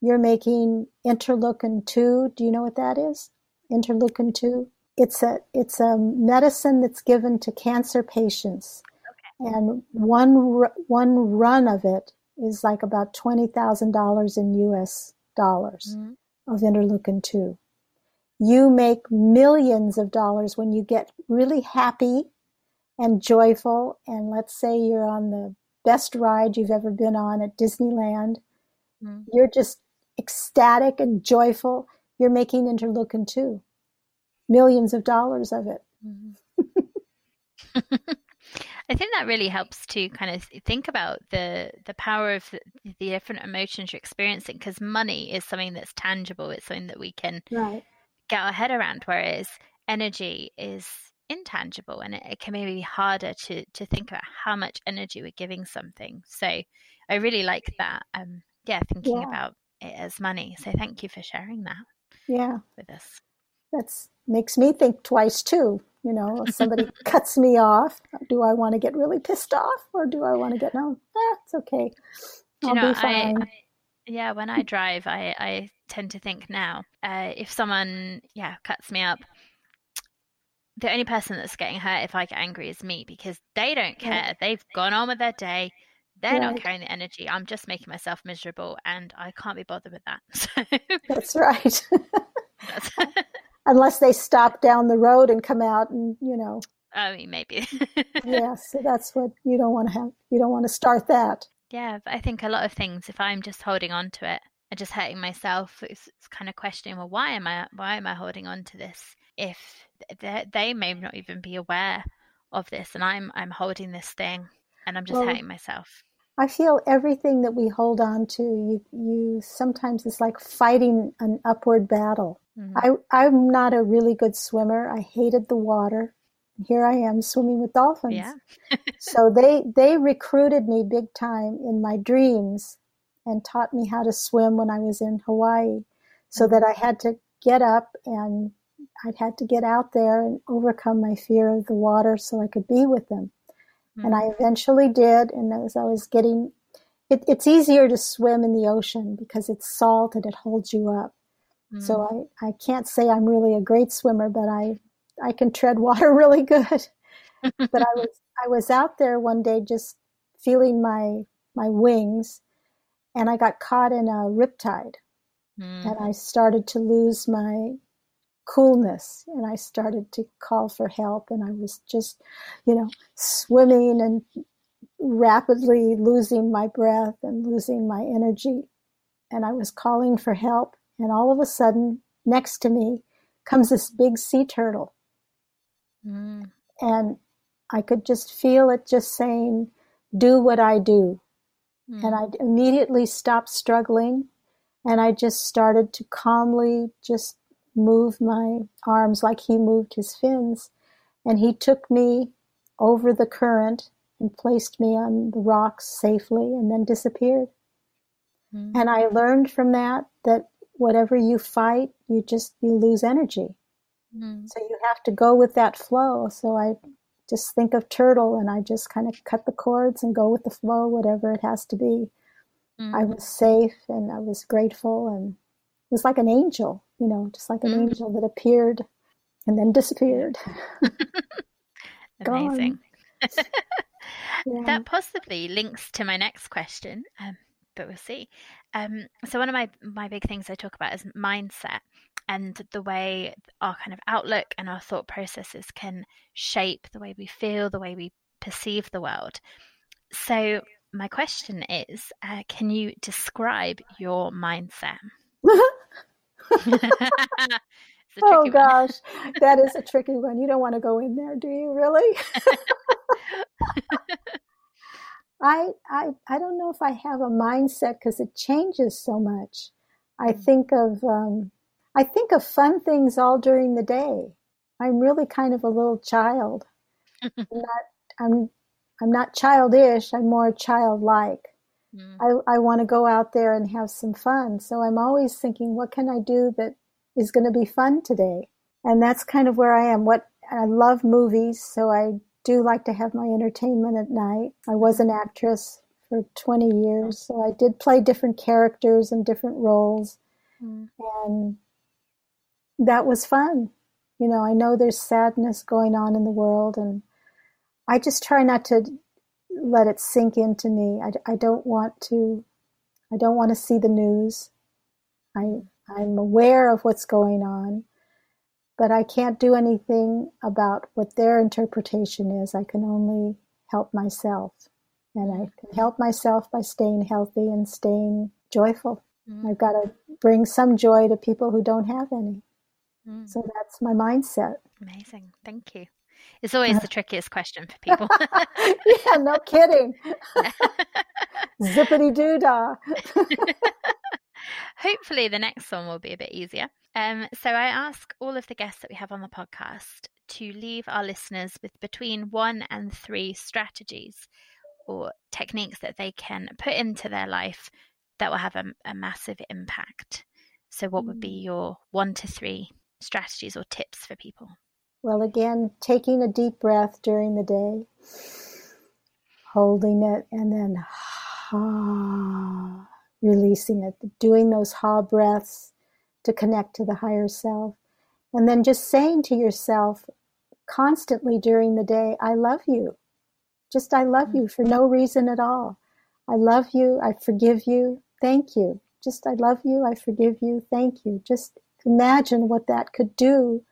You're making interleukin 2. Do you know what that is? Interleukin 2? It's a, it's a medicine that's given to cancer patients. Okay. And one, one run of it is like about $20,000 in US dollars mm-hmm. of interleukin 2 you make millions of dollars when you get really happy and joyful. And let's say you're on the best ride you've ever been on at Disneyland. Mm-hmm. You're just ecstatic and joyful. You're making interleukin 2, millions of dollars of it. Mm-hmm. I think that really helps to kind of think about the the power of the, the different emotions you're experiencing because money is something that's tangible. It's something that we can right get our head around, whereas energy is intangible and it, it can maybe be harder to to think about how much energy we're giving something. So I really like that. Um, yeah, thinking yeah. about it as money. So thank you for sharing that. Yeah, with us. That's makes me think twice too. You know, if somebody cuts me off, do I want to get really pissed off or do I want to get no? Ah, it's okay. I'll you know, be fine. I, I, yeah, when I drive, I, I tend to think now, uh, if someone, yeah, cuts me up, the only person that's getting hurt if I get angry is me because they don't care. Yeah. They've gone on with their day. they're right. not carrying the energy. I'm just making myself miserable, and I can't be bothered with that. So. That's right. That's... Unless they stop down the road and come out, and you know. I mean, maybe. yeah, so that's what you don't want to have. You don't want to start that. Yeah, but I think a lot of things, if I'm just holding on to it and just hurting myself, it's, it's kind of questioning, well, why am I, why am I holding on to this? If they, may not even be aware of this, and I'm, I'm holding this thing, and I'm just well, hurting myself. I feel everything that we hold on to, you, you sometimes it's like fighting an upward battle. Mm-hmm. I, I'm not a really good swimmer. I hated the water. Here I am swimming with dolphins. Yeah. so they they recruited me big time in my dreams and taught me how to swim when I was in Hawaii. So mm-hmm. that I had to get up and I'd had to get out there and overcome my fear of the water so I could be with them. Mm-hmm. And I eventually did. And as I was getting, it, it's easier to swim in the ocean because it's salt and it holds you up. Mm-hmm. So I, I can't say I'm really a great swimmer, but I, I can tread water really good. but I was, I was out there one day just feeling my, my wings and I got caught in a riptide. Mm. And I started to lose my coolness and I started to call for help and I was just, you know, swimming and rapidly losing my breath and losing my energy. And I was calling for help and all of a sudden next to me comes this big sea turtle. Mm. And I could just feel it just saying, do what I do. Mm. And I immediately stopped struggling and I just started to calmly just move my arms like he moved his fins. And he took me over the current and placed me on the rocks safely and then disappeared. Mm-hmm. And I learned from that that whatever you fight, you just you lose energy. Mm-hmm. So you have to go with that flow. So I just think of turtle and I just kind of cut the cords and go with the flow, whatever it has to be. Mm-hmm. I was safe and I was grateful and it was like an angel you know, just like an mm. angel that appeared and then disappeared. Amazing. yeah. That possibly links to my next question, um, but we'll see. Um, so one of my my big things I talk about is mindset and the way our kind of outlook and our thought processes can shape the way we feel, the way we perceive the world. So my question is, uh, can you describe your mindset? oh gosh, that is a tricky one. You don't want to go in there, do you? Really? I I I don't know if I have a mindset because it changes so much. I mm. think of um, I think of fun things all during the day. I'm really kind of a little child. I'm not I'm I'm not childish. I'm more childlike. Mm. I, I want to go out there and have some fun. So I'm always thinking, what can I do that is going to be fun today? And that's kind of where I am. What I love movies, so I do like to have my entertainment at night. I was an actress for 20 years, so I did play different characters and different roles. Mm. And that was fun. You know, I know there's sadness going on in the world, and I just try not to let it sink into me. I, I don't want to, I don't want to see the news. I, I'm aware of what's going on, but I can't do anything about what their interpretation is. I can only help myself. And I can help myself by staying healthy and staying joyful. Mm. I've got to bring some joy to people who don't have any. Mm. So that's my mindset. Amazing. Thank you. It's always the trickiest question for people. yeah, no kidding. Zippity doo dah. Hopefully, the next one will be a bit easier. Um, so, I ask all of the guests that we have on the podcast to leave our listeners with between one and three strategies or techniques that they can put into their life that will have a, a massive impact. So, what would be mm. your one to three strategies or tips for people? Well, again, taking a deep breath during the day, holding it, and then ha, releasing it, doing those ha breaths to connect to the higher self. And then just saying to yourself constantly during the day, I love you. Just, I love you for no mm-hmm. reason at all. I love you, I forgive you, thank you. Just, I love you, I forgive you, thank you. Just imagine what that could do.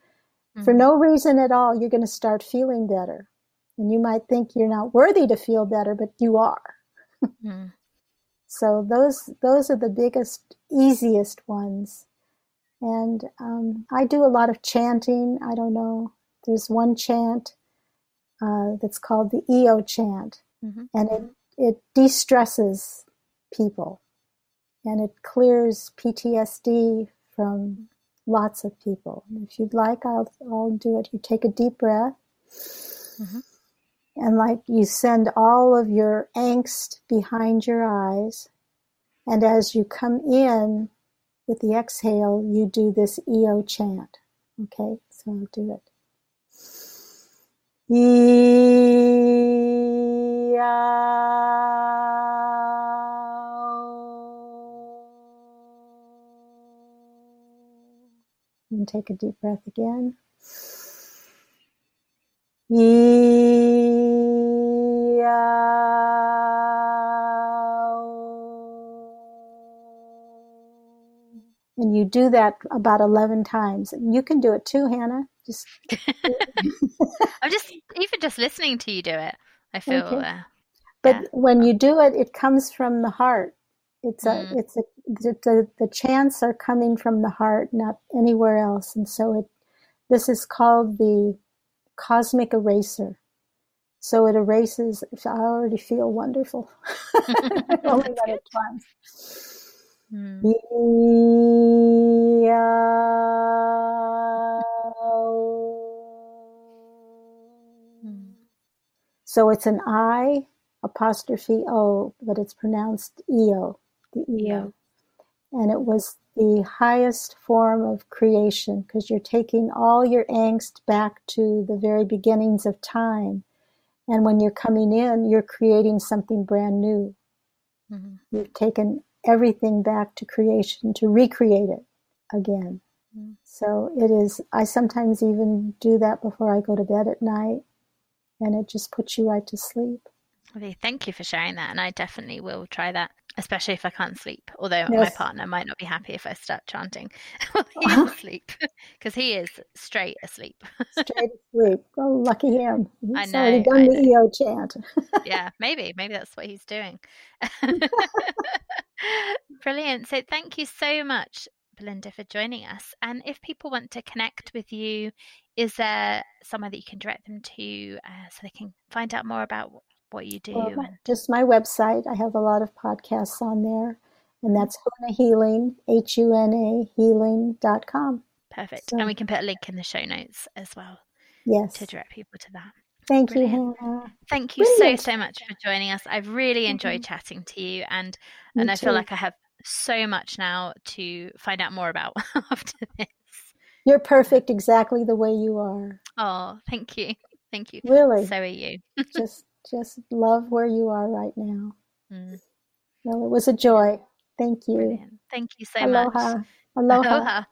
Mm-hmm. For no reason at all, you're going to start feeling better. And you might think you're not worthy to feel better, but you are. mm-hmm. So those those are the biggest, easiest ones. And um, I do a lot of chanting. I don't know. There's one chant uh, that's called the EO chant, mm-hmm. and it it de-stresses people, and it clears PTSD from lots of people. If you'd like, I'll I'll do it. You take a deep breath. Mm-hmm. And like you send all of your angst behind your eyes. And as you come in with the exhale, you do this EO chant. Okay, so I'll do it. And take a deep breath again. And you do that about 11 times. You can do it too, Hannah. Just I'm just even just listening to you do it. I feel okay. uh, But yeah. when you do it it comes from the heart. It's a mm. it's a the, the the chants are coming from the heart, not anywhere else. And so it this is called the cosmic eraser. So it erases. I already feel wonderful. only done it twice. Mm. So it's an I apostrophe O, but it's pronounced EO, the EO. And it was the highest form of creation because you're taking all your angst back to the very beginnings of time and when you're coming in, you're creating something brand new. Mm-hmm. You've taken everything back to creation to recreate it again. Mm-hmm. So it is, I sometimes even do that before I go to bed at night, and it just puts you right to sleep. Okay, thank you for sharing that, and I definitely will try that especially if I can't sleep. Although yes. my partner might not be happy if I start chanting while he's asleep because he is straight asleep. straight asleep. Oh, lucky him. He's I know, already done the EO chant. yeah, maybe. Maybe that's what he's doing. Brilliant. So thank you so much, Belinda, for joining us. And if people want to connect with you, is there somewhere that you can direct them to uh, so they can find out more about what you do? Well, just my website. I have a lot of podcasts on there, and that's Huna Healing, H U N A healing.com. Perfect. So, and we can put a link in the show notes as well. Yes. To direct people to that. Thank Brilliant. you, Hannah. Thank you Brilliant. so, so much for joining us. I've really enjoyed mm-hmm. chatting to you, and Me and I too. feel like I have so much now to find out more about after this. You're perfect exactly the way you are. Oh, thank you. Thank you. Really? So are you. just just love where you are right now. Mm. Well, it was a joy. Thank you. Brilliant. Thank you so Aloha. much. Aloha. Aloha.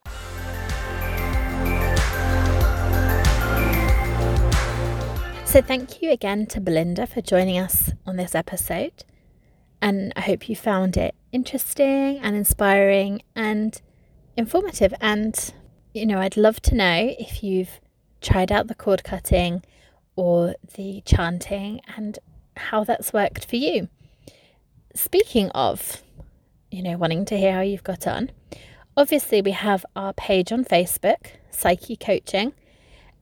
So, thank you again to Belinda for joining us on this episode. And I hope you found it interesting and inspiring and informative. And, you know, I'd love to know if you've tried out the cord cutting or the chanting and how that's worked for you. Speaking of, you know, wanting to hear how you've got on, obviously we have our page on Facebook, Psykhe Coaching,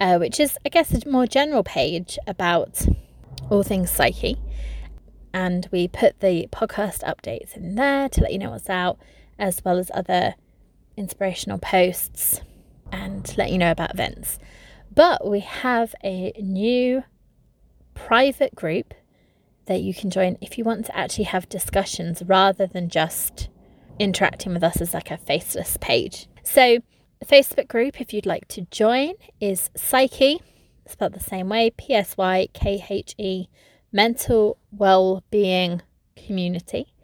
uh, which is, I guess, a more general page about all things psyche. And we put the podcast updates in there to let you know what's out, as well as other inspirational posts and let you know about events. But we have a new private group that you can join if you want to actually have discussions rather than just interacting with us as like a faceless page. So, the Facebook group, if you'd like to join, is Psykhe, spelled the same way P S Y K H E, Mental Well-Being Community.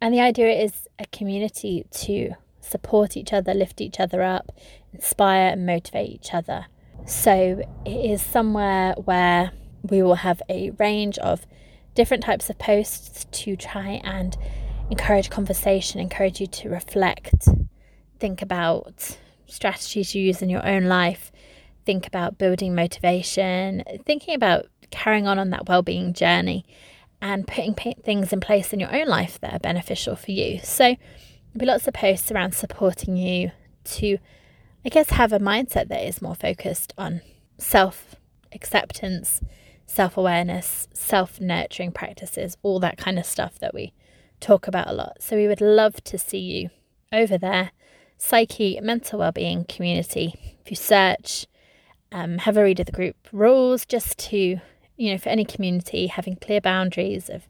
And the idea is a community to support each other, lift each other up, inspire and motivate each other. So it is somewhere where we will have a range of different types of posts to try and encourage conversation, encourage you to reflect, think about strategies you use in your own life, think about building motivation, thinking about carrying on on that well-being journey and putting things in place in your own life that are beneficial for you. So, there'll be lots of posts around supporting you to, I guess, have a mindset that is more focused on self acceptance, self awareness, self nurturing practices, all that kind of stuff that we talk about a lot. So, we would love to see you over there. Psykhe Mental Wellbeing Community. If you search, um, have a read of the group rules just to you know, for any community, having clear boundaries of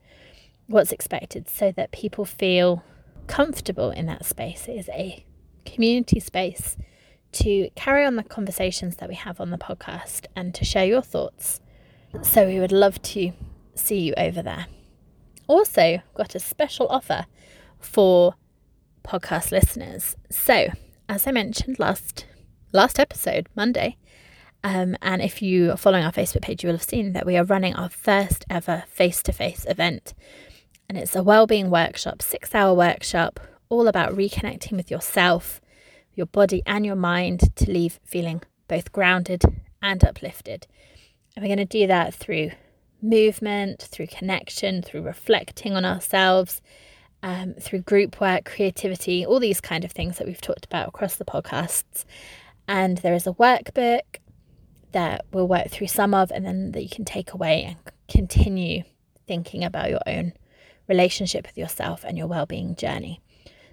what's expected so that people feel comfortable in that space. It is a community space to carry on the conversations that we have on the podcast and to share your thoughts. So we would love to see you over there. Also, got a special offer for podcast listeners. So, as I mentioned last last episode, Monday, um, and if you are following our Facebook page, you will have seen that we are running our first ever face to face event. And it's a well-being workshop, six hour workshop, all about reconnecting with yourself, your body, and your mind to leave feeling both grounded and uplifted. And we're going to do that through movement, through connection, through reflecting on ourselves, um, through group work, creativity, all these kind of things that we've talked about across the podcasts. And there is a workbook that we'll work through some of and then that you can take away and continue thinking about your own relationship with yourself and your well-being journey.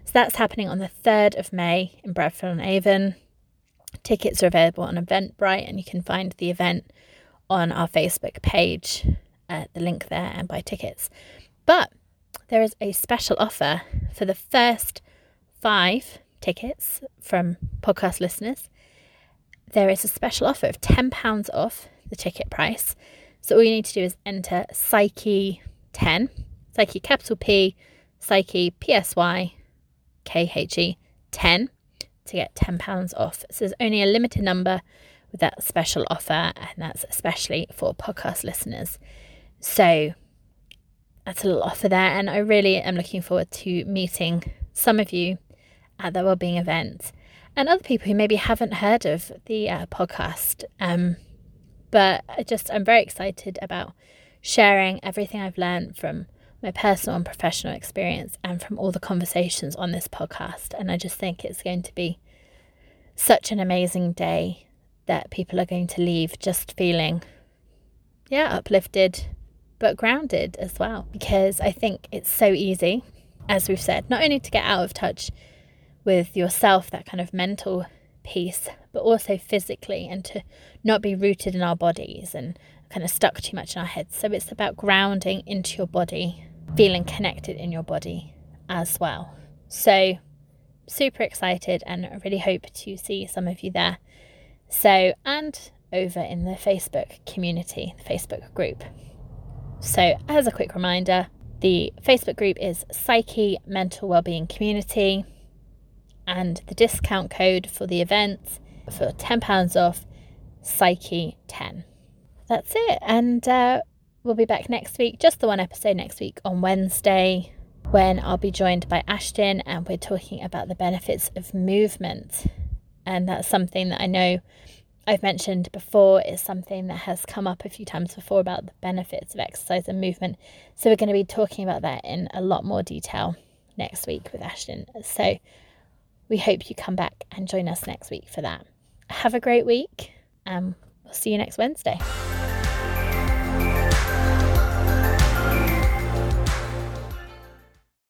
So that's happening on the 3rd of May in Bradford on Avon. Tickets are available on Eventbrite and you can find the event on our Facebook page, uh, the link there and buy tickets. But there is a special offer for the first five tickets from podcast listeners there is a special offer of £10 off the ticket price. So all you need to do is enter Psykhe 10, Psykhe capital P, Psykhe PSY, KHE 10 to get £10 off. So there's only a limited number with that special offer, and that's especially for podcast listeners. So that's a little offer there, and I really am looking forward to meeting some of you at the wellbeing event and other people who maybe haven't heard of the uh, podcast. Um, but I just I'm very excited about sharing everything I've learned from my personal and professional experience and from all the conversations on this podcast. And I just think it's going to be such an amazing day that people are going to leave just feeling, yeah, uplifted, but grounded as well. Because I think it's so easy, as we've said, not only to get out of touch with yourself, that kind of mental piece, but also physically, and to not be rooted in our bodies and kind of stuck too much in our heads. So it's about grounding into your body, feeling connected in your body as well. So, super excited, and really hope to see some of you there. So, and over in the Facebook community, the Facebook group. So, as a quick reminder, the Facebook group is Psykhe Mental Wellbeing Community and the discount code for the event for £10 off Psykhe 10. That's it. And uh, we'll be back next week, just the one episode next week on Wednesday, when I'll be joined by Ashton and we're talking about the benefits of movement. And that's something that I know I've mentioned before is something that has come up a few times before about the benefits of exercise and movement. So we're going to be talking about that in a lot more detail next week with Ashton. So we hope you come back and join us next week for that. Have a great week, and we'll see you next Wednesday.